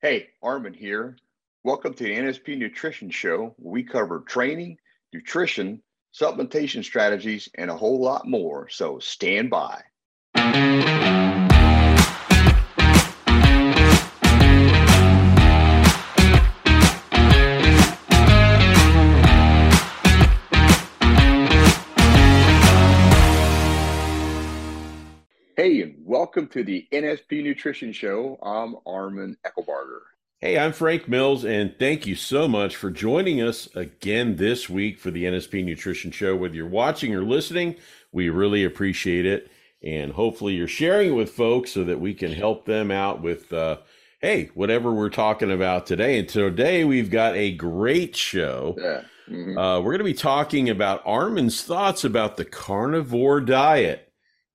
Hey, Armin here. Welcome to the NSP Nutrition Show, we cover training, nutrition, supplementation strategies, and a whole lot more. So stand by. Welcome to the NSP Nutrition Show. I'm Armin Eckelbarger. Hey, I'm Frank Mills, and thank you so much for joining us again this week for the NSP Nutrition Show. Whether you're watching or listening, we really appreciate it. And hopefully, you're sharing it with folks so that we can help them out with, uh, hey, whatever we're talking about today. And today, we've got a great show. Yeah. Mhm. Uh, we're going to be talking about Armin's thoughts about the carnivore diet.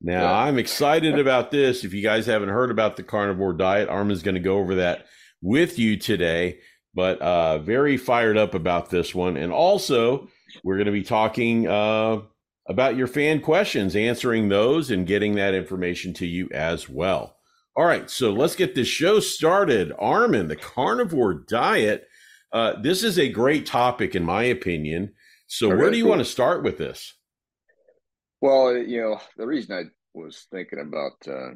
Now, Yeah. I'm excited about this. If you guys haven't heard about the carnivore diet, Armin's going to go over that with you today, but uh, very fired up about this one. And also, we're going to be talking uh, about your fan questions, answering those, and getting that information to you as well. All right, so let's get this show started. Armin, the carnivore diet. Uh, this is a great topic, in my opinion. So, Okay, where do you cool. want to start with this? Well, you know, the reason I was thinking about uh,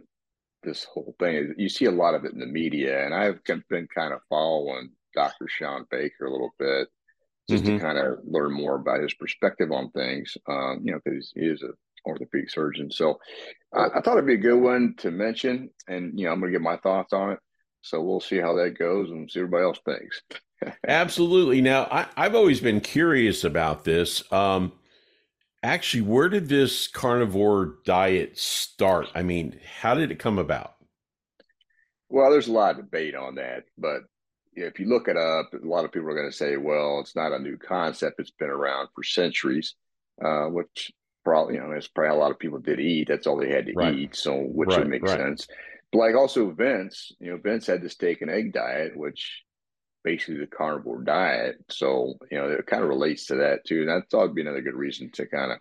this whole thing you see a lot of it in the media, and I've been been kind of following Dr. Shawn Baker a little bit just Mhm. to kind of learn more about his perspective on things, um, you know, because he is an orthopedic surgeon. So I, I thought it'd be a good one to mention, and, you know, I'm going to get my thoughts on it. So we'll see how that goes and see everybody else thinks. Absolutely. Now, I, I've always been curious about this. Um, actually, where did this carnivore diet start? I mean, how did it come about? Well, there's a lot of debate on that, but if you look it up, a lot of people are going to say, well, it's not a new concept. It's been around for centuries, uh, which probably, you know, that's probably how a lot of people did eat. That's all they had to Right. eat. So, which Right, would make right. sense. But like also Vince, you know, Vince had the steak and egg diet, which basically the carnivore diet. So, you know, it kind of relates to that too. And I thought it'd be another good reason to kind of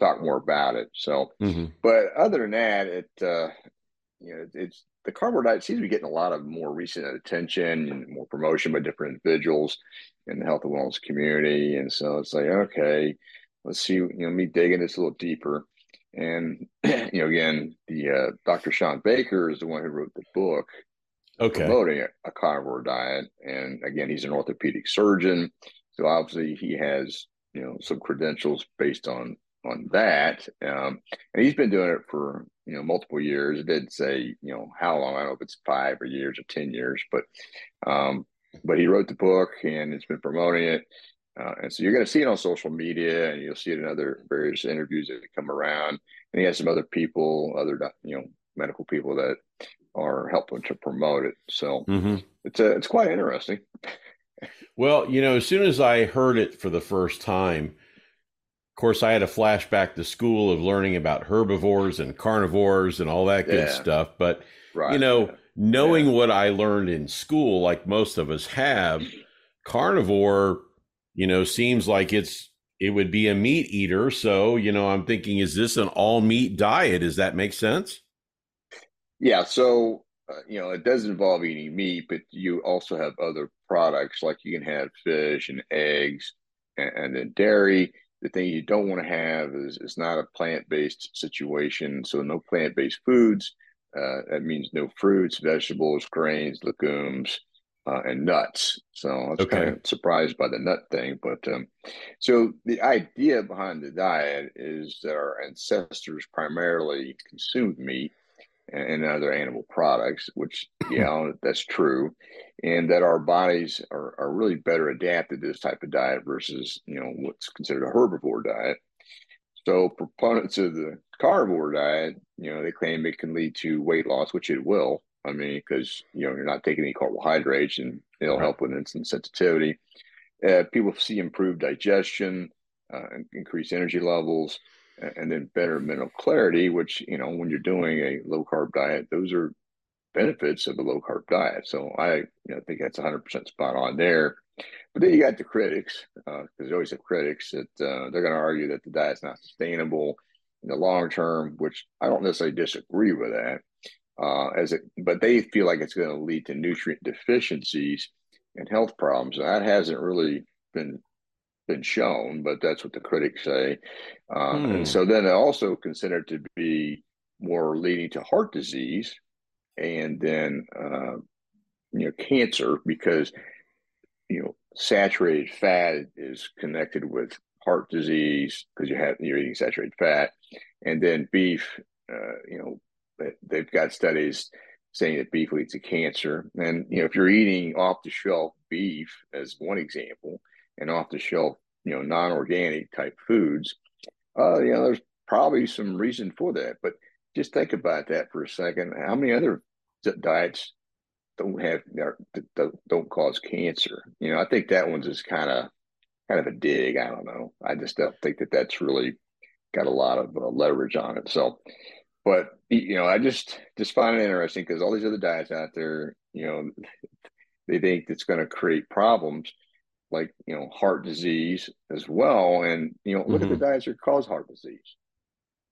talk more about it. So, hmm but other than that, it uh, you know it's the carnivore diet seems to be getting a lot of more recent attention and more promotion by different individuals in the health and wellness community, and so it's like okay, let's see, you know, me digging this a little deeper, and you know, again, the uh, Dr. Shawn Baker is the one who wrote the book Okay. promoting a, carnivore diet, and again, he's an orthopedic surgeon, so obviously he has you know some credentials based on on that. Um, and he's been doing it for you know multiple years. It didn't say you know how long. I don't know if it's five or years or ten years, but um, but he wrote the book and it's been promoting it. Uh, and so you're going to see it on social media, and you'll see it in other various interviews that come around. And he has some other people, other you know medical people that are helping to promote it. So hmm it's a, it's quite interesting. Well, you know, as soon as I heard it for the first time, of course, I had a flashback to school of learning about herbivores and carnivores and all that good Yeah. stuff. But Right. you know, knowing what I learned in school, like most of us have, carnivore, you know, seems like it's it would be a meat eater. So, you know, I'm thinking, is this an all meat diet? Does that make sense? Yeah, so uh, you know, it does involve eating meat, but you also have other products like you can have fish and eggs and, and then dairy. The thing you don't want to have is it's not a plant-based situation, so no plant-based foods. Uh, that means no fruits, vegetables, grains, legumes, uh, and nuts. So I was Okay. kind of surprised by the nut thing, but um, so the idea behind the diet is that our ancestors primarily consumed meat and other animal products, which, yeah, that's true. And that our bodies are, are really better adapted to this type of diet versus, you know, what's considered a herbivore diet. So proponents of the carnivore diet, you know, they claim it can lead to weight loss, which it will. I mean, because, you know, you're not taking any carbohydrates and it'll Right. help with insulin sensitivity. Uh, people see improved digestion, uh, increased energy levels, and then better mental clarity, which, you know, when you're doing a low carb diet, those are benefits of a low carb diet. So I you know, think that's 100% spot on there. But then you got the critics, because you always have critics that uh, they're going to argue that the diet's not sustainable in the long term, which I don't necessarily disagree with that. uh, as it, but they feel like it's going to lead to nutrient deficiencies and health problems. And that hasn't really been been shown, but that's what the critics say. Uh, hmm. And so then also considered to be more leading to heart disease and then uh, you know cancer because you know saturated fat is connected with heart disease because you have you're eating saturated fat, and then beef. Uh, you know they've got studies saying that beef leads to cancer, and you know if you're eating off the shelf beef as one example, and off the shelf you know non organic type foods, uh, you know there's probably some reason for that, but just think about that for a second. How many other diets don't have don't cause cancer? You know, I think that one's just kind of kind of a dig. I don't know. I just don't think that that's really got a lot of uh, leverage on it. So, but you know, I just just find it interesting because all these other diets out there, you know, they think it's going to create problems like you know heart disease as well. And you know, look mm-hmm. at the mm-hmm. diets that cause heart disease.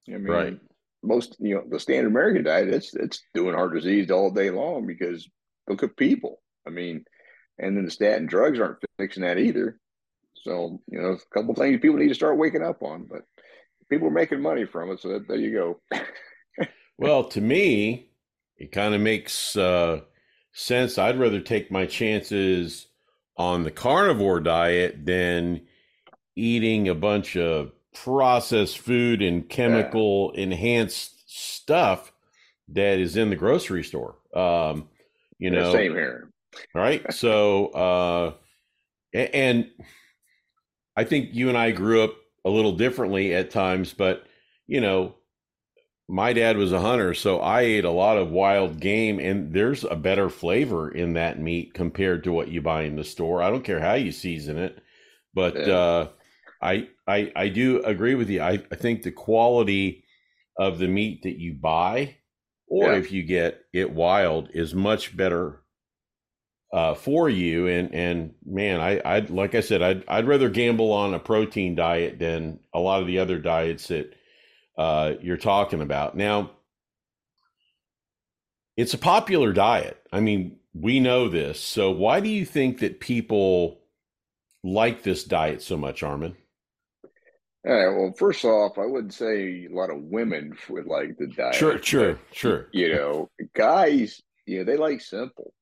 I mean, right most you know the standard American diet it's it's doing heart disease all day long because look at people. I mean, and then the statin drugs aren't fixing that either. So you know, a couple things people need to start waking up on. But people are making money from it, so there you go. well, to me, it kind of makes uh, sense. I'd rather take my chances on the carnivore diet than eating a bunch of processed food and chemical yeah. enhanced stuff that is in the grocery store. Um, you know, same here. right. So, uh, and I think you and I grew up a little differently at times, but you know, my dad was a hunter, so I ate a lot of wild game, and there's a better flavor in that meat compared to what you buy in the store. I don't care how you season it, but yeah. uh, I, I I do agree with you. I, I think the quality of the meat that you buy, or yeah. if you get it wild, is much better uh, for you. And and man, I I like I said, I'd I'd rather gamble on a protein diet than a lot of the other diets that uh, you're talking about. Now, it's a popular diet. I mean, we know this. So why do you think that people like this diet so much, Armin? All right. Well, first off, I wouldn't say a lot of women would like the diet. Sure, sure, sure. You know, guys, you know, they like simple,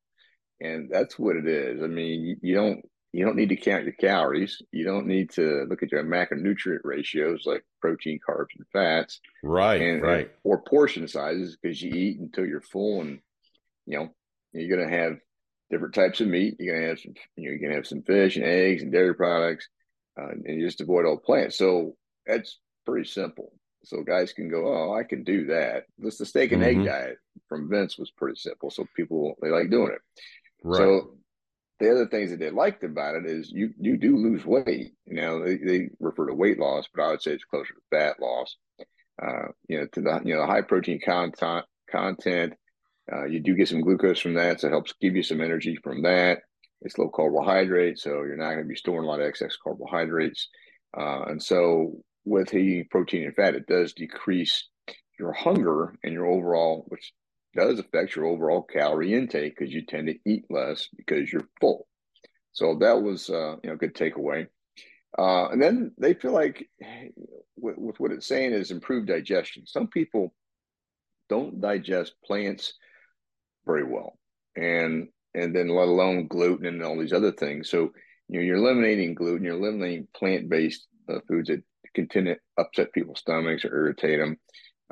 and that's what it is. I mean, you don't you don't need to count your calories. You don't need to look at your macronutrient ratios like protein, carbs, and fats. Right, and, right. or portion sizes because you eat until you're full, and you know you're gonna have different types of meat. You're gonna have some, you know, you're gonna have some fish and eggs and dairy products uh, and you just avoid all plants. So that's pretty simple. So guys can go, oh, I can do that. This the steak and mm-hmm. egg diet from Vince was pretty simple. So people they like doing it. Right. So the other things that they liked about it is you you do lose weight. You know, they, they refer to weight loss, but I would say it's closer to fat loss. Uh, you know, to the you know high protein content content. Uh, you do get some glucose from that, so it helps give you some energy from that. It's low carbohydrate, so you're not going to be storing a lot of excess carbohydrates. Uh, and so, with eating protein and fat, it does decrease your hunger and your overall, which does affect your overall calorie intake because you tend to eat less because you're full. So that was, uh, you know, good takeaway. Uh, and then they feel like, with, with what it's saying is improved digestion. Some people don't digest plants very well, and and then let alone gluten and all these other things. So you know you're eliminating gluten, you're eliminating plant based uh, foods that can tend to upset people's stomachs or irritate them.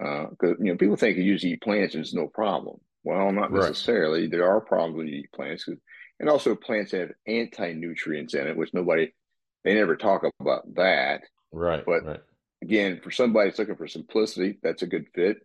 Because uh, you know people think you just eat plants and it's no problem. Well, not necessarily. Right. There are problems when you eat plants, and also plants have anti nutrients in it, which nobody they never talk about that. Right. But right. again, for somebody that's looking for simplicity, that's a good fit.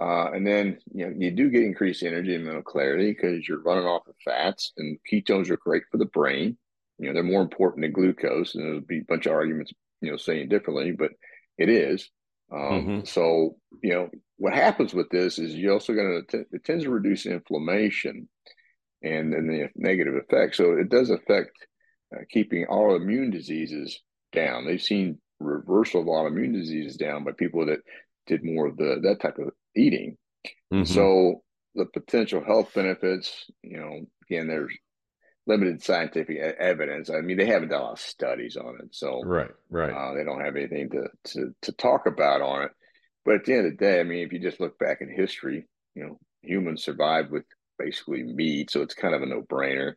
Uh, and then you know you do get increased energy and mental clarity because you're running off of fats, and ketones are great for the brain. You know they're more important than glucose, and there'll be a bunch of arguments, you know, saying differently, but it is. Um, mm-hmm. So you know what happens with this is you're also going to it tends to reduce inflammation and then the negative effects. So it does affect uh, keeping autoimmune diseases down. They've seen reversal of autoimmune diseases down by people that did more of the that type of eating. Mm-hmm. So the potential health benefits, you know, again, there's limited scientific evidence. I mean, they haven't done a lot of studies on it, so right, right. Uh, they don't have anything to, to to talk about on it. But at the end of the day, I mean, if you just look back in history, you know, humans survived with basically meat, so it's kind of a no brainer.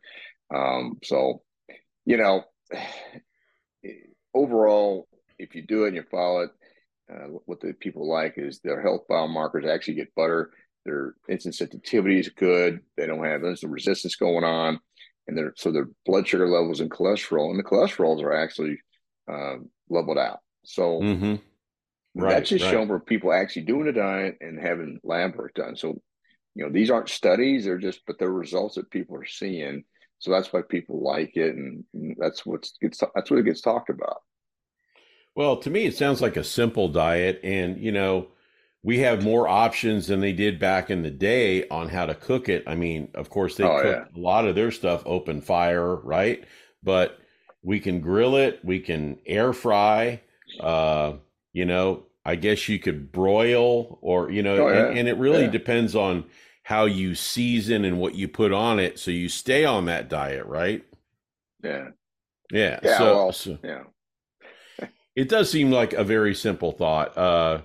Um, so, you know, overall, if you do it and you follow it, uh, what the people like is their health biomarkers actually get better. Their insulin sensitivity is good. They don't have insulin resistance going on, and their so their blood sugar levels and cholesterol and the cholesterols are actually um, leveled out. So mm-hmm. right, that's just right. showing where people actually doing a diet and having lab work done. So you know these aren't studies; they're just but they're results that people are seeing. So that's why people like it, and, and that's what's gets that's what it gets talked about. Well, to me, it sounds like a simple diet. And, you know, we have more options than they did back in the day on how to cook it. I mean, of course, they oh, cook yeah. a lot of their stuff open fire, right? But we can grill it, we can air fry. Uh, you know, I guess you could broil or, you know, oh, yeah. and, and, it really yeah. depends on how you season and what you put on it. So you stay on that diet, right? Yeah. Yeah. Yeah. So, well, so, yeah it does seem like a very simple thought uh,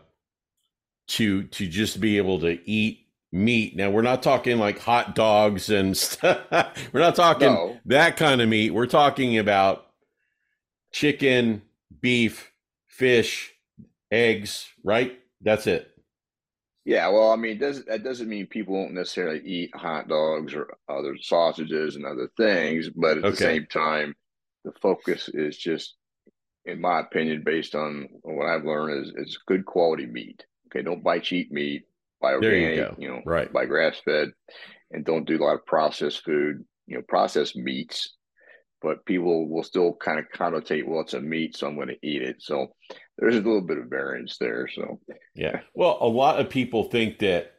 to to just be able to eat meat. Now we're not talking like hot dogs and stuff. we're not talking no. that kind of meat. We're talking about chicken, beef, fish, eggs, right? That's it. Yeah, well, I mean, does that doesn't mean people won't necessarily eat hot dogs or other sausages and other things, but at okay. the same time, the focus is just in my opinion, based on what I've learned, is is good quality meat. Okay, don't buy cheap meat. Buy organic. You, you, know, right? Buy grass fed, and don't do a lot of processed food. You know, processed meats. But people will still kind of connotate, well, it's a meat, so I'm going to eat it. So there's a little bit of variance there. So yeah, well, a lot of people think that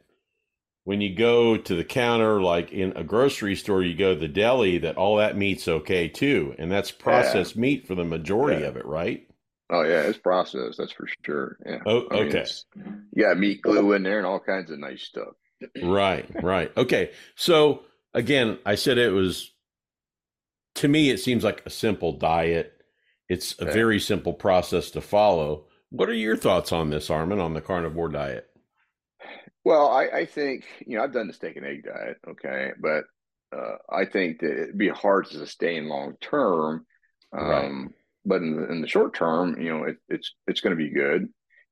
when you go to the counter, like in a grocery store, you go to the deli, that all that meat's okay too. And that's processed yeah. meat for the majority yeah. of it, right? Oh, yeah, it's processed. That's for sure. Yeah. Oh, I okay. Mean, you got meat glue in there and all kinds of nice stuff. right, right. Okay. So, again, I said it was, to me, it seems like a simple diet. It's a yeah. very simple process to follow. What are your thoughts on this, Armin, on the carnivore diet? Well, I, I think you know I've done the steak and egg diet, okay, but uh, I think that it'd be hard to sustain long term. Um, right. But in the, in the short term, you know, it, it's it's going to be good.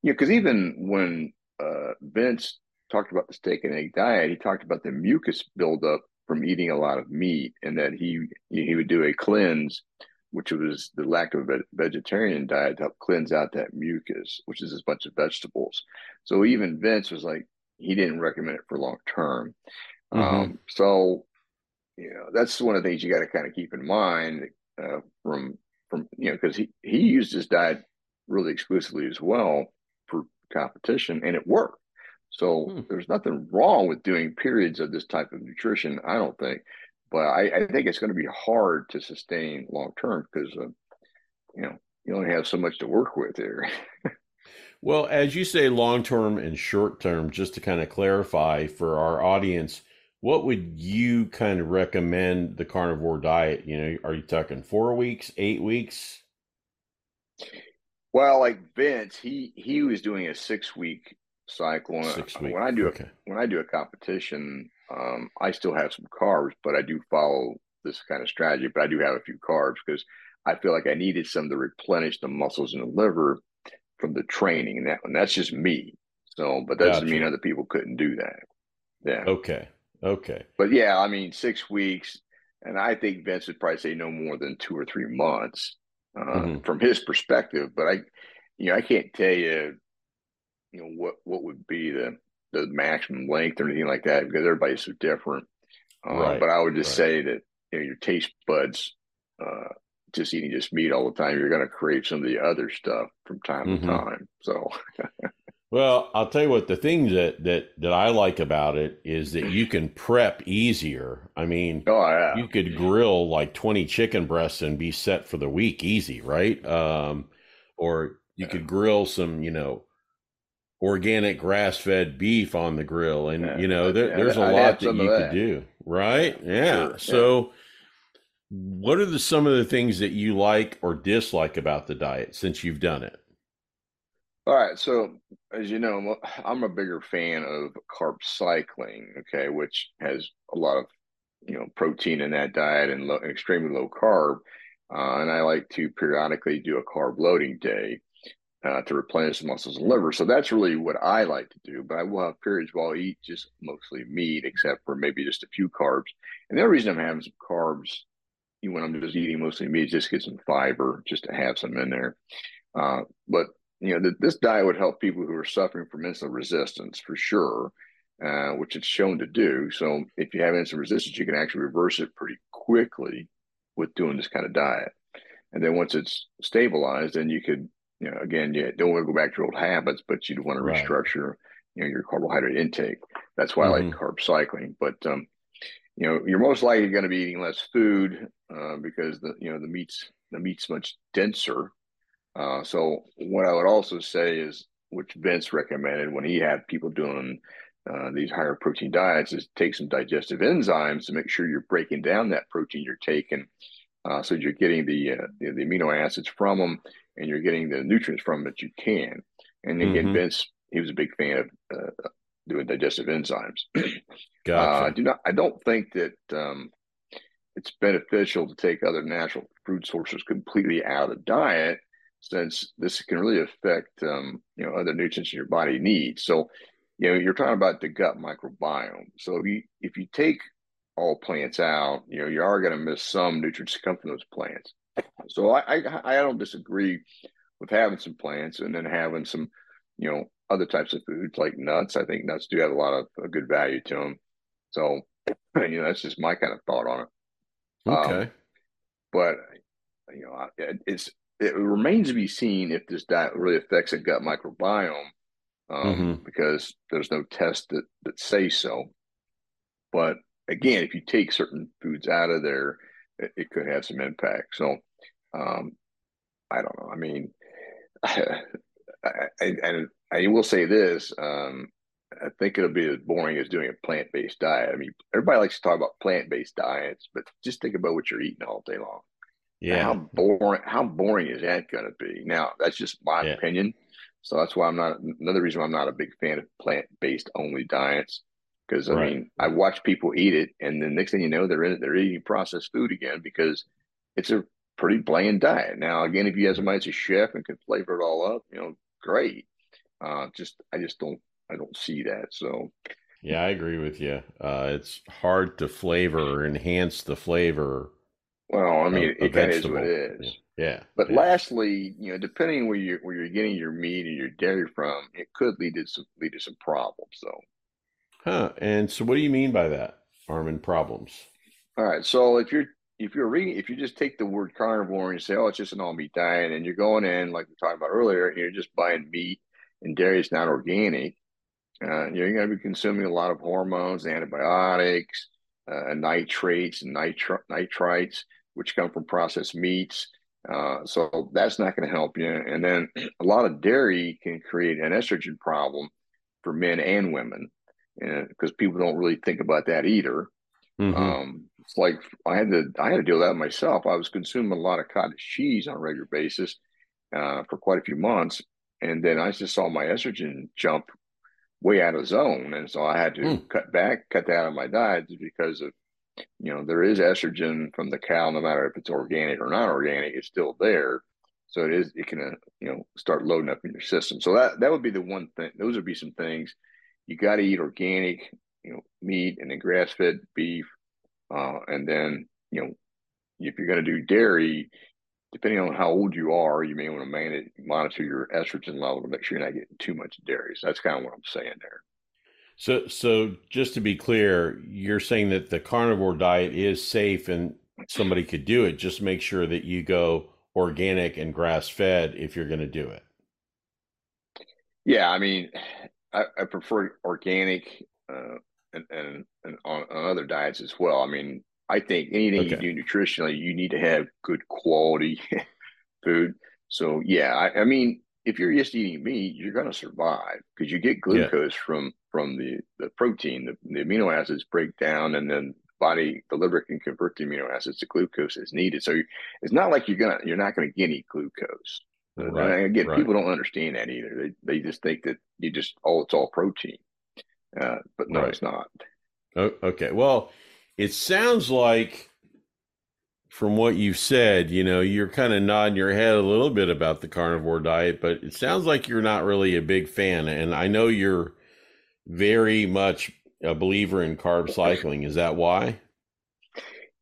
You know, because even when uh, Vince talked about the steak and egg diet, he talked about the mucus buildup from eating a lot of meat, and that he he would do a cleanse, which was the lack of a vegetarian diet to help cleanse out that mucus, which is a bunch of vegetables. So even Vince was like, he didn't recommend it for long term. Mm-hmm. Um, so, you know, that's one of the things you got to kind of keep in mind uh, from from you know because he he used his diet really exclusively as well for competition, and it worked. So hmm. there's nothing wrong with doing periods of this type of nutrition. I don't think, but I, I think it's going to be hard to sustain long term because uh, you know you only have so much to work with here. Well, as you say, long term and short term, just to kind of clarify for our audience, what would you kind of recommend the carnivore diet? You know, are you talking four weeks, eight weeks? Well, like Vince, he he was doing a six week cycle. Six week. When I do okay. a, when I do a competition, um, I still have some carbs, but I do follow this kind of strategy. But I do have a few carbs because I feel like I needed some to replenish the muscles in the liver from the training, and that and that's just me. So, but that doesn't mean other people couldn't do that. Yeah. Okay. Okay. But yeah, I mean, six weeks, and I think Vince would probably say no more than two or three months uh, mm-hmm. from his perspective. But I, you know, I can't tell you, you know, what what would be the the maximum length or anything like that because everybody's so different. Uh, right. But I would just right. say that you know your taste buds uh, just eating just meat all the time, you're going to crave some of the other stuff from time mm-hmm. to time. So, well, I'll tell you what the thing that that that I like about it is that you can prep easier. I mean, oh, yeah. you could grill like 20 chicken breasts and be set for the week easy, right? Um, or you yeah. could grill some, you know, organic grass fed beef on the grill. And, yeah, you know, there, there's a I'd lot that you that. could do, right? Yeah. Sure, so, what are the some of the things that you like or dislike about the diet since you've done it? All right. So, as you know, I'm a bigger fan of carb cycling, okay, which has a lot of, you know, protein in that diet and low, extremely low carb. Uh, and I like to periodically do a carb loading day uh, to replenish the muscles and liver. So that's really what I like to do. But I will have periods where I'll eat just mostly meat, except for maybe just a few carbs. And the other reason I'm having some carbs when I'm just eating mostly meat, is just get some fiber, just to have some in there. Uh, but you know, th- this diet would help people who are suffering from insulin resistance for sure, uh, which it's shown to do. So if you have insulin resistance, you can actually reverse it pretty quickly with doing this kind of diet. And then once it's stabilized, then you could, you know, again, you don't want to go back to your old habits, but you'd want to right. restructure, you know, your carbohydrate intake. That's why mm-hmm. I like mm-hmm. carb cycling. But um, you know, you're most likely going to be eating less food uh, because the you know the meat's the meat's much denser uh, so what I would also say is, which Vince recommended when he had people doing uh, these higher protein diets, is take some digestive enzymes to make sure you're breaking down that protein you're taking, uh, so you're getting the, uh, the, the amino acids from them and you're getting the nutrients from them that you can. And again, mm-hmm. Vince, he was a big fan of uh, doing digestive enzymes. gotcha. I do not. I don't think that. Um, it's beneficial to take other natural food sources completely out of the diet since this can really affect um, you know other nutrients your body needs. So, you know, you're talking about the gut microbiome. So if you if you take all plants out, you know, you are going to miss some nutrients that come from those plants. So I, I I don't disagree with having some plants and then having some, you know, other types of foods like nuts. I think nuts do have a lot of a good value to them. So, you know, that's just my kind of thought on it. Okay. Um, but you know, it's it remains to be seen if this diet really affects the gut microbiome um, mm-hmm. because there's no test that, that say so. But again, if you take certain foods out of there, it, it could have some impact. So um, I don't know. I mean, I, I, I will say this. Um, I think it'll be as boring as doing a plant based diet. I mean, everybody likes to talk about plant based diets, but just think about what you're eating all day long. Yeah. How boring how boring is that gonna be? Now that's just my yeah. opinion. So that's why I'm not another reason why I'm not a big fan of plant based only diets. Because I right. mean, I watch people eat it, and the next thing you know, they're in it, they're eating processed food again because it's a pretty bland diet. Now, again, if you have somebody that's a chef and can flavor it all up, you know, great. Uh, just I just don't I don't see that. So yeah, I agree with you. Uh, it's hard to flavor or enhance the flavor well, I mean, a, it is what it is. Yeah. But yeah. lastly, you know, depending where you where you're getting your meat and your dairy from, it could lead to some lead to some problems. So. Huh. And so, what do you mean by that, Armin? Problems. All right. So if you're if you're reading, if you just take the word carnivore and you say, oh, it's just an all meat diet, and you're going in like we talked about earlier, and you're just buying meat and dairy is not organic, uh, you're going to be consuming a lot of hormones, antibiotics, uh, nitrates and nitri- nitrites, which come from processed meats. Uh, so that's not going to help you. And then a lot of dairy can create an estrogen problem for men and women, because people don't really think about that either. Mm-hmm. Um, it's like I had to I had to deal with that myself. I was consuming a lot of cottage cheese on a regular basis uh, for quite a few months, and then I just saw my estrogen jump way out of zone, and so I had to mm. cut back, cut that out of my diet because of you know there is estrogen from the cow, no matter if it's organic or not organic, it's still there. So it is it can uh, you know start loading up in your system. So that that would be the one thing. Those would be some things you got to eat organic, you know, meat and then grass fed beef, uh, and then you know if you're going to do dairy, depending on how old you are, you may want to manage, monitor your estrogen level to make sure you're not getting too much dairy. So that's kind of what I'm saying there. So, so just to be clear, you're saying that the carnivore diet is safe and somebody could do it. Just make sure that you go organic and grass fed if you're going to do it. Yeah, I mean, I, I prefer organic uh, and, and, and on, on, other diets as well. I mean, I think anything okay. you do nutritionally, you need to have good quality food. So yeah, I, I, mean, if you're just eating meat, you're going to survive because you get glucose yeah. from from the the protein. The, the, amino acids break down, and then body the liver can convert the amino acids to glucose as needed. So it's not like you're gonna you're not going to get any glucose. Right, again, right. people don't understand that either. They they just think that you just oh it's all protein, uh, but no, right. it's not. Oh, okay, well, it sounds like from what you've said, you know, you're kind of nodding your head a little bit about the carnivore diet, but it sounds like you're not really a big fan. And I know you're very much a believer in carb cycling. Is that why?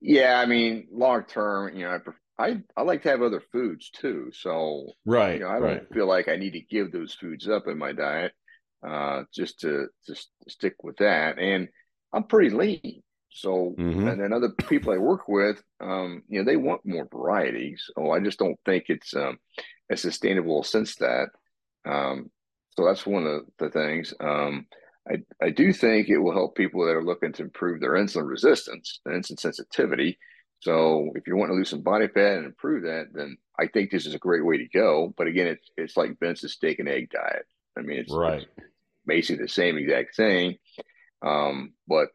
Yeah, I mean, long term, you know, I, I I like to have other foods too. So right, you know, I don't right. feel like I need to give those foods up in my diet, uh, just to just stick with that. And I'm pretty lean. So, mm-hmm. and then other people I work with, um, you know, they want more variety. So I just don't think it's um, a sustainable since that. Um, so that's one of the things. Um, I, I do think it will help people that are looking to improve their insulin resistance and insulin sensitivity. So if you want to lose some body fat and improve that, then I think this is a great way to go. But again, it's it's like Vince's steak and egg diet. I mean, it's, right. It's basically the same exact thing. Um, but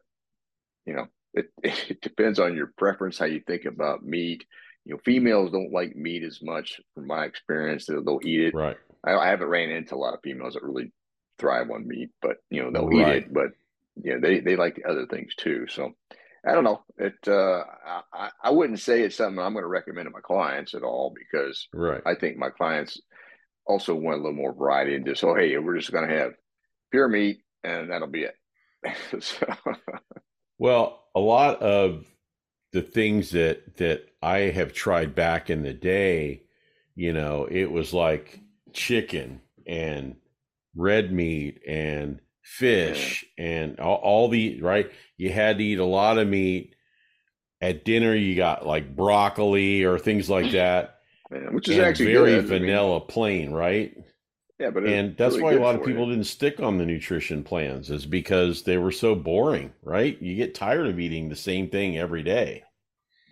you know, it, it depends on your preference, how you think about meat. You know, females don't like meat as much, from my experience. They'll, they'll eat it. Right. I, I, haven't ran into a lot of females that really thrive on meat, but you know, they'll right. eat it. But yeah, they they like other things too. So I don't know. It uh, I I wouldn't say it's something I'm going to recommend to my clients at all because right. I think my clients also want a little more variety and just oh hey, we're just going to have pure meat and that'll be it. so. Well, a lot of the things that that I have tried back in the day, you know, it was like chicken and red meat and fish and all, all the right. You had to eat a lot of meat. At dinner, you got like broccoli or things like that, which is actually very good. vanilla, I mean, plain, right? Yeah, but and that's really why a lot of people you. didn't stick on the nutrition plans is because they were so boring, right? You get tired of eating the same thing every day.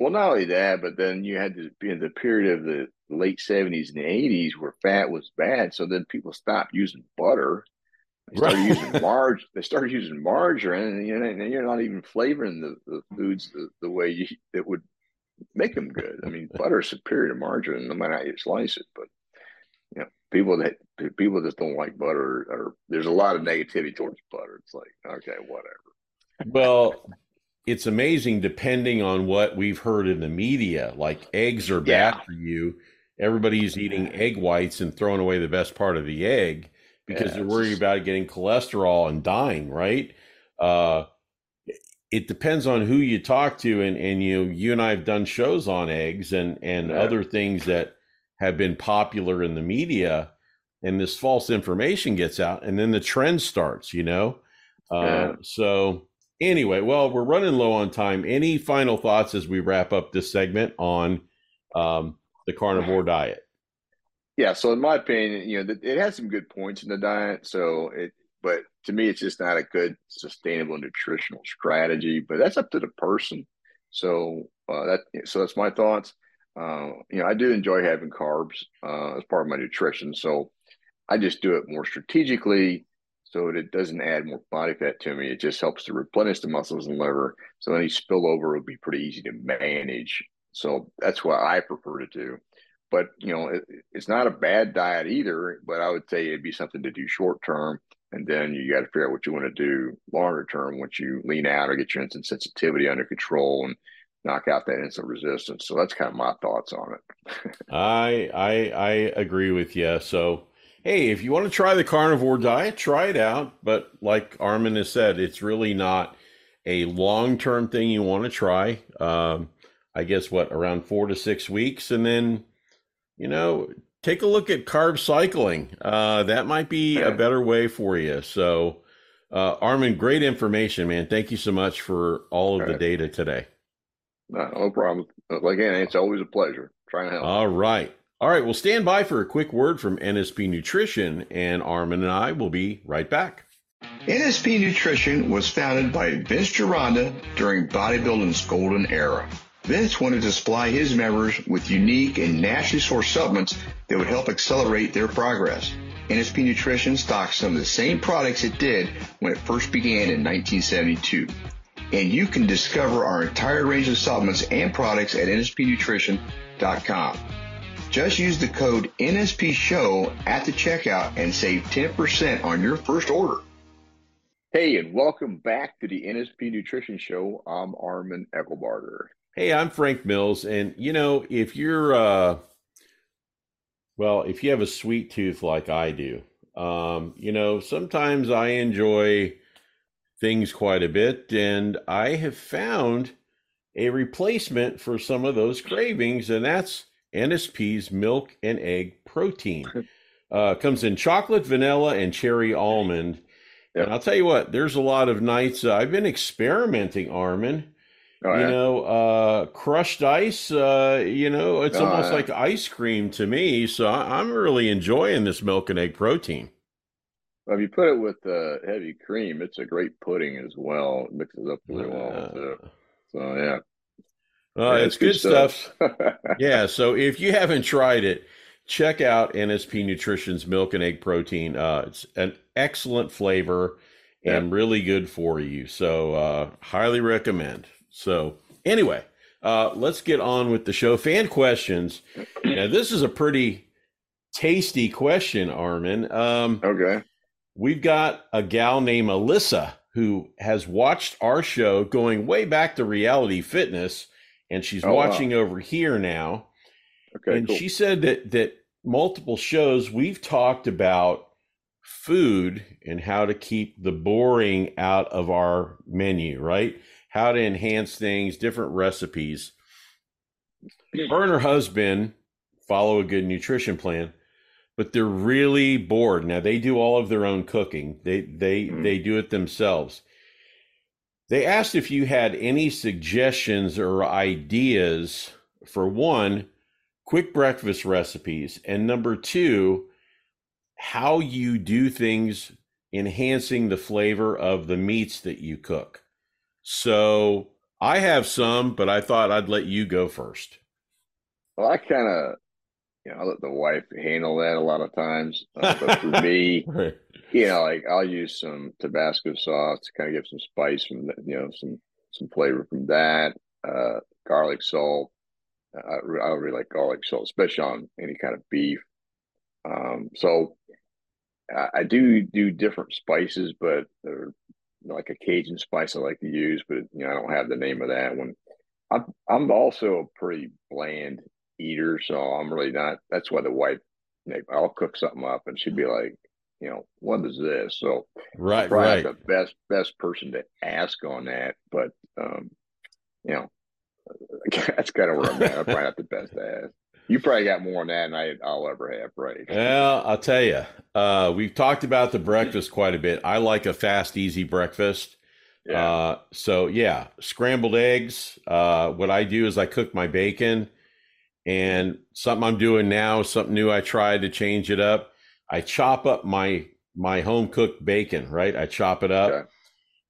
Well, not only that, but then you had to be in the period of the late seventies and eighties where fat was bad. So then people stopped using butter. They started right. using marg. They started using margarine, and, you know, and you're not even flavoring the, the foods the, the way you, it would make them good. I mean, butter is superior to margarine, no matter how you slice it. But you know, people that people just don't like butter or there's a lot of negativity towards butter. It's like okay whatever. Well it's amazing depending on what we've heard in the media. Like eggs are bad yeah. for you. Everybody's eating egg whites and throwing away the best part of the egg because yeah, they're worried about getting cholesterol and dying right? Uh, it depends on who you talk to and and you you and I have done shows on eggs and and yeah. other things that have been popular in the media and this false information gets out and then the trend starts you know? Uh, yeah. so anyway well we're running low on time. Any final thoughts as we wrap up this segment on um, the carnivore diet? Yeah so in my opinion you know it has some good points in the diet so it but to me it's just not a good sustainable nutritional strategy but that's up to the person. So uh, that so that's my thoughts uh, you know, I do enjoy having carbs uh, as part of my nutrition. So I just do it more strategically so that it doesn't add more body fat to me. It just helps to replenish the muscles and liver. So any spillover will be pretty easy to manage. So that's what I prefer to do. But, you know, it, it's not a bad diet either, but I would say it'd be something to do short term. And then you got to figure out what you want to do longer term once you lean out or get your insulin sensitivity under control and knock out that insulin resistance. So that's kind of my thoughts on it. I I I agree with you. So hey, if you want to try the carnivore diet, try it out. But like Armin has said, it's really not a long term thing you want to try. Um, I guess what around four to six weeks, and then you know take a look at carb cycling. Uh, that might be a better way for you. So. Uh, Armin, great information, man. Thank you so much for all of all the right. data today. No, no problem. Again, it's always a pleasure trying to help. All right. All right. We'll stand by for a quick word from NSP Nutrition, and Armin and I will be right back. NSP Nutrition was founded by Vince Gironda during bodybuilding's golden era. Vince wanted to supply his members with unique and naturally sourced supplements that would help accelerate their progress. NSP Nutrition stocks some of the same products it did when it first began in 1972. And you can discover our entire range of supplements and products at nspnutrition.com. Just use the code NSP Show at the checkout and save 10% on your first order. Hey, and welcome back to the NSP Nutrition Show. I'm Armin Eckelbarger. Hey, I'm Frank Mills. And, you know, if you're, uh, well, if you have a sweet tooth like I do, um, you know, sometimes I enjoy things quite a bit. And I have found a replacement for some of those cravings, and that's NSP's milk and egg protein. Uh, comes in chocolate, vanilla, and cherry almond. Yep. And I'll tell you what, there's a lot of nights uh, I've been experimenting, Armin. Oh, yeah. You know, uh, crushed ice, uh, you know, it's oh, almost yeah. like ice cream to me. So I, am really enjoying this milk and egg protein. Well, if you put it with uh, heavy cream, it's a great pudding as well. It mixes up really well. Too. So, yeah. Uh, yeah, it's, good, good stuff. stuff. yeah. So if you haven't tried it, check out NSP Nutrition's milk and egg protein. Uh, it's an excellent flavor and really good for you. So, uh, highly recommend. So, anyway, uh, let's get on with the show. Fan questions. Now, this is a pretty tasty question, Armin. Um, okay. We've got a gal named Alyssa who has watched our show going way back to reality fitness, and she's oh, watching wow. over here now. Okay, and cool. she said that that multiple shows we've talked about food and how to keep the boring out of our menu, right? How to enhance things, different recipes. Her and her husband follow a good nutrition plan, but they're really bored. Now they do all of their own cooking. They they mm-hmm. they do it themselves. They asked if you had any suggestions or ideas for one, quick breakfast recipes, and number two, how you do things enhancing the flavor of the meats that you cook. So I have some, but I thought I'd let you go first. Well, I kind of, you know, I let the wife handle that a lot of times. Uh, but for me, right. you know, like I'll use some Tabasco sauce to kind of give some spice from, the, you know, some some flavor from that. Uh, garlic salt, I, I really like garlic salt, especially on any kind of beef. Um, so I, I, do do different spices, but they're like a Cajun spice I like to use, but you know I don't have the name of that one. I'm I'm also a pretty bland eater, so I'm really not. That's why the wife, I'll cook something up and she'd be like, you know, what is this? So right, right, the best best person to ask on that, but um, you know, that's kind of where I'm at. I'm probably not the best ass. You probably got more on that than I, will ever have, right? Well, I'll tell you. Uh, we've talked about the breakfast quite a bit. I like a fast, easy breakfast. Yeah. Uh, so yeah, scrambled eggs. Uh, what I do is I cook my bacon, and something I'm doing now, something new I tried to change it up. I chop up my my home cooked bacon. Right, I chop it up, okay.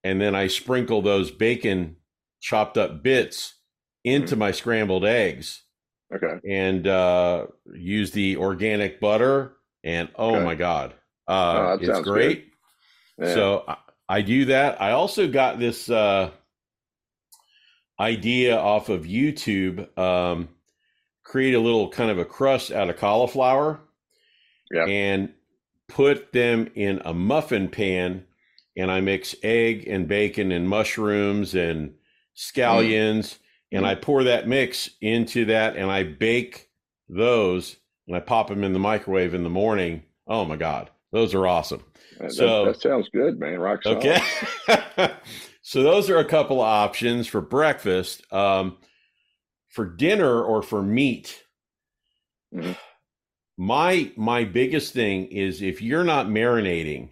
and then I sprinkle those bacon chopped up bits into mm-hmm. my scrambled eggs. Okay. And uh, use the organic butter, and oh okay. my god, uh, oh, it's great. Yeah. So I, I, do that. I also got this uh, idea off of YouTube. Um, create a little kind of a crust out of cauliflower, yeah. and put them in a muffin pan, and I mix egg and bacon and mushrooms and scallions. Mm and I pour that mix into that and I bake those and I pop them in the microwave in the morning. Oh my God, those are awesome. That, so that, that sounds good, man. Rock solid. Okay. so those are a couple of options for breakfast. Um, for dinner or for meat, mm-hmm. my my biggest thing is if you're not marinating,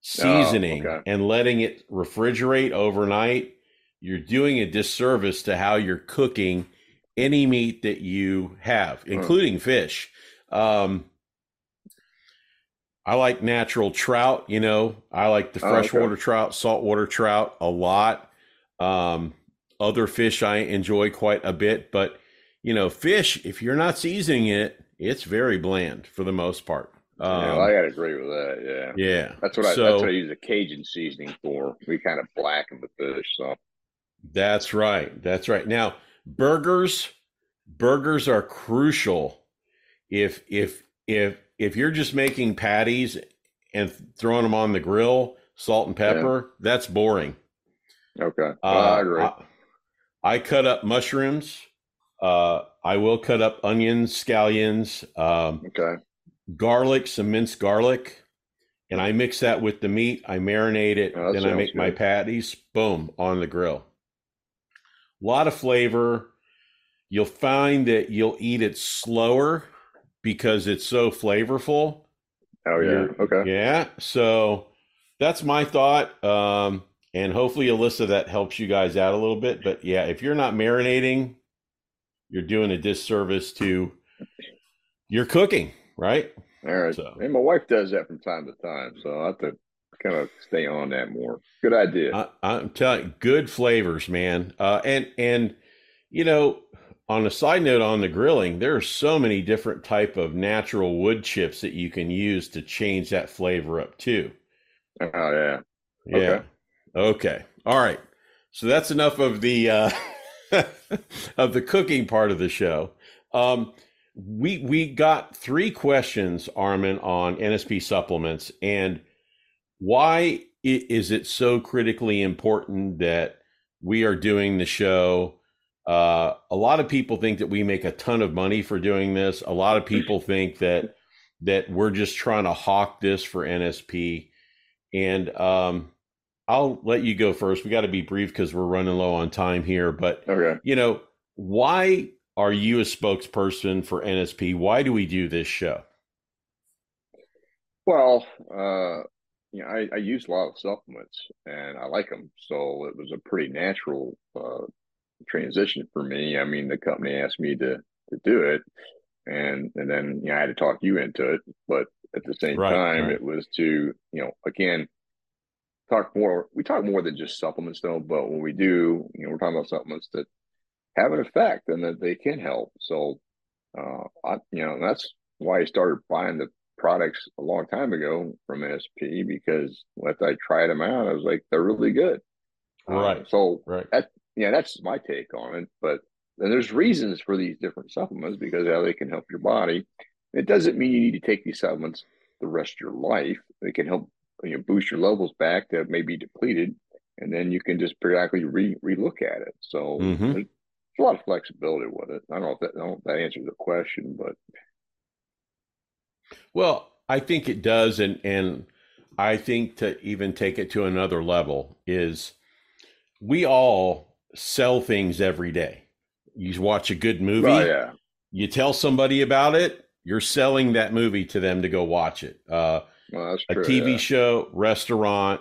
seasoning, oh, okay. and letting it refrigerate overnight, you're doing a disservice to how you're cooking any meat that you have, including fish. Um, I like natural trout. You know, I like the freshwater oh, okay. trout, saltwater trout a lot. Um, other fish I enjoy quite a bit, but you know, fish, if you're not seasoning it, it's very bland for the most part. Um, yeah, I gotta agree with that. Yeah, yeah. That's what I. So, that's what I use a Cajun seasoning for. We kind of blacken the fish. So that's right. That's right. Now burgers, burgers are crucial. If if if if you're just making patties and throwing them on the grill, salt and pepper, yeah. that's boring. Okay, uh, I agree. I, I, cut up mushrooms. Uh, I will cut up onions, scallions. Um, okay garlic, some minced garlic, and I mix that with the meat. I marinate it, oh, then I make good. my patties. Boom on the grill. A lot of flavor. You'll find that you'll eat it slower because it's so flavorful. Oh yeah. You're, okay. Yeah. So that's my thought. Um, and hopefully, Alyssa, that helps you guys out a little bit. But yeah, if you're not marinating, you're doing a disservice to your cooking right? All right. So, and my wife does that from time to time, so I have to kind of stay on that more. Good idea. I, am telling you, good flavors, man. Uh, and and you know, on a side note on the grilling, there are so many different type of natural wood chips that you can use to change that flavor up too. Oh yeah. Yeah. Okay. Okay. All right. So that's enough of the uh, of the cooking part of the show. Um, we we got three questions, Armin, on NSP supplements, and why is it so critically important that we are doing the show? Uh, a lot of people think that we make a ton of money for doing this. A lot of people think that that we're just trying to hawk this for NSP. And um, I'll let you go first. We got to be brief because we're running low on time here. But okay. you know, why are you a spokesperson for NSP? Why do we do this show? Well, uh, you know, I, I, use a lot of supplements and I like them, so it was a pretty natural uh, transition for me. I mean, the company asked me to to do it, and and then you know, I had to talk you into it, but at the same right, time, right. it was to you know again talk more. We talk more than just supplements, though. But when we do, you know, we're talking about supplements that have an effect and that they can help. So, uh, I, you know, that's why I started buying the products a long time ago from SP because once I tried them out, I was like, they're really good. Uh, right. So, right. That, yeah, that's my take on it. But then there's reasons for these different supplements because how they can help your body. It doesn't mean you need to take these supplements the rest of your life. They can help you know boost your levels back that may be depleted, and then you can just periodically re relook at it. So mm-hmm a lot of flexibility with it. I don't know if that, I don't know if that answers the question, but well, I think it does, and and I think to even take it to another level is we all sell things every day. You watch a good movie, oh, yeah. you tell somebody about it, you're selling that movie to them to go watch it. Uh, well, a true, TV yeah. show, restaurant,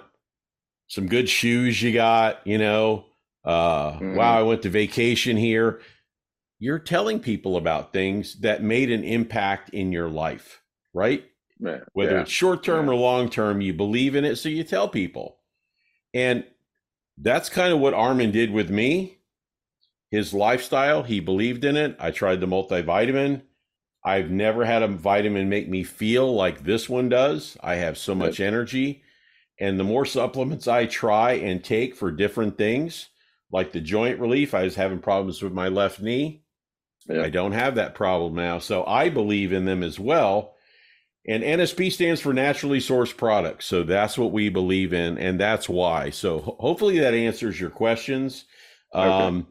some good shoes you got, you know, uh, mm-hmm. wow, I went to vacation here. You're telling people about things that made an impact in your life, right? Yeah. Whether yeah. it's short term or long term, you believe in it, so you tell people. And that's kind of what Armin did with me. His lifestyle, he believed in it. I tried the multivitamin. I've never had a vitamin make me feel like this one does. I have so much energy. And the more supplements I try and take for different things, like the joint relief. I was having problems with my left knee. Yeah. I don't have that problem now. So I believe in them as well. And NSP stands for naturally sourced products. So that's what we believe in. And that's why. So hopefully that answers your questions. Um.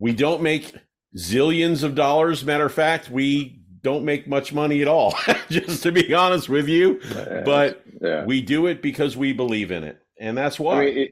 We don't make zillions of dollars. Matter of fact, we don't make much money at all, just to be honest with you. Yeah. But yeah. we do it because we believe in it. And that's why. I mean,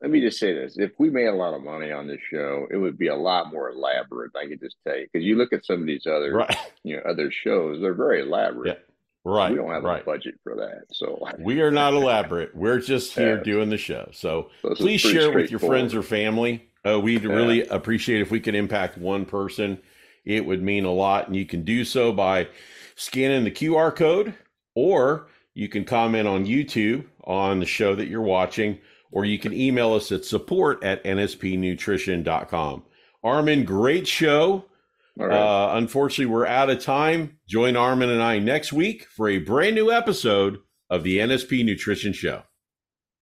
let me just say this: if we made a lot of money on this show, it would be a lot more elaborate. I can just tell you because you look at some of these other, right. you know, other shows; they're very elaborate. Yeah. Right. We don't have right. a budget for that, so we are not elaborate. We're just here yeah. doing the show. So, so please share it with your friends or family. Uh, we'd really appreciate if we could impact one person. It would mean a lot, and you can do so by scanning the QR code, or you can comment on YouTube on the show that you're watching or you can email us at support at nspnutrition.com. Armin, great show. Right. Uh, unfortunately, we're out of time. Join Armin and I next week for a brand new episode of the NSP Nutrition Show.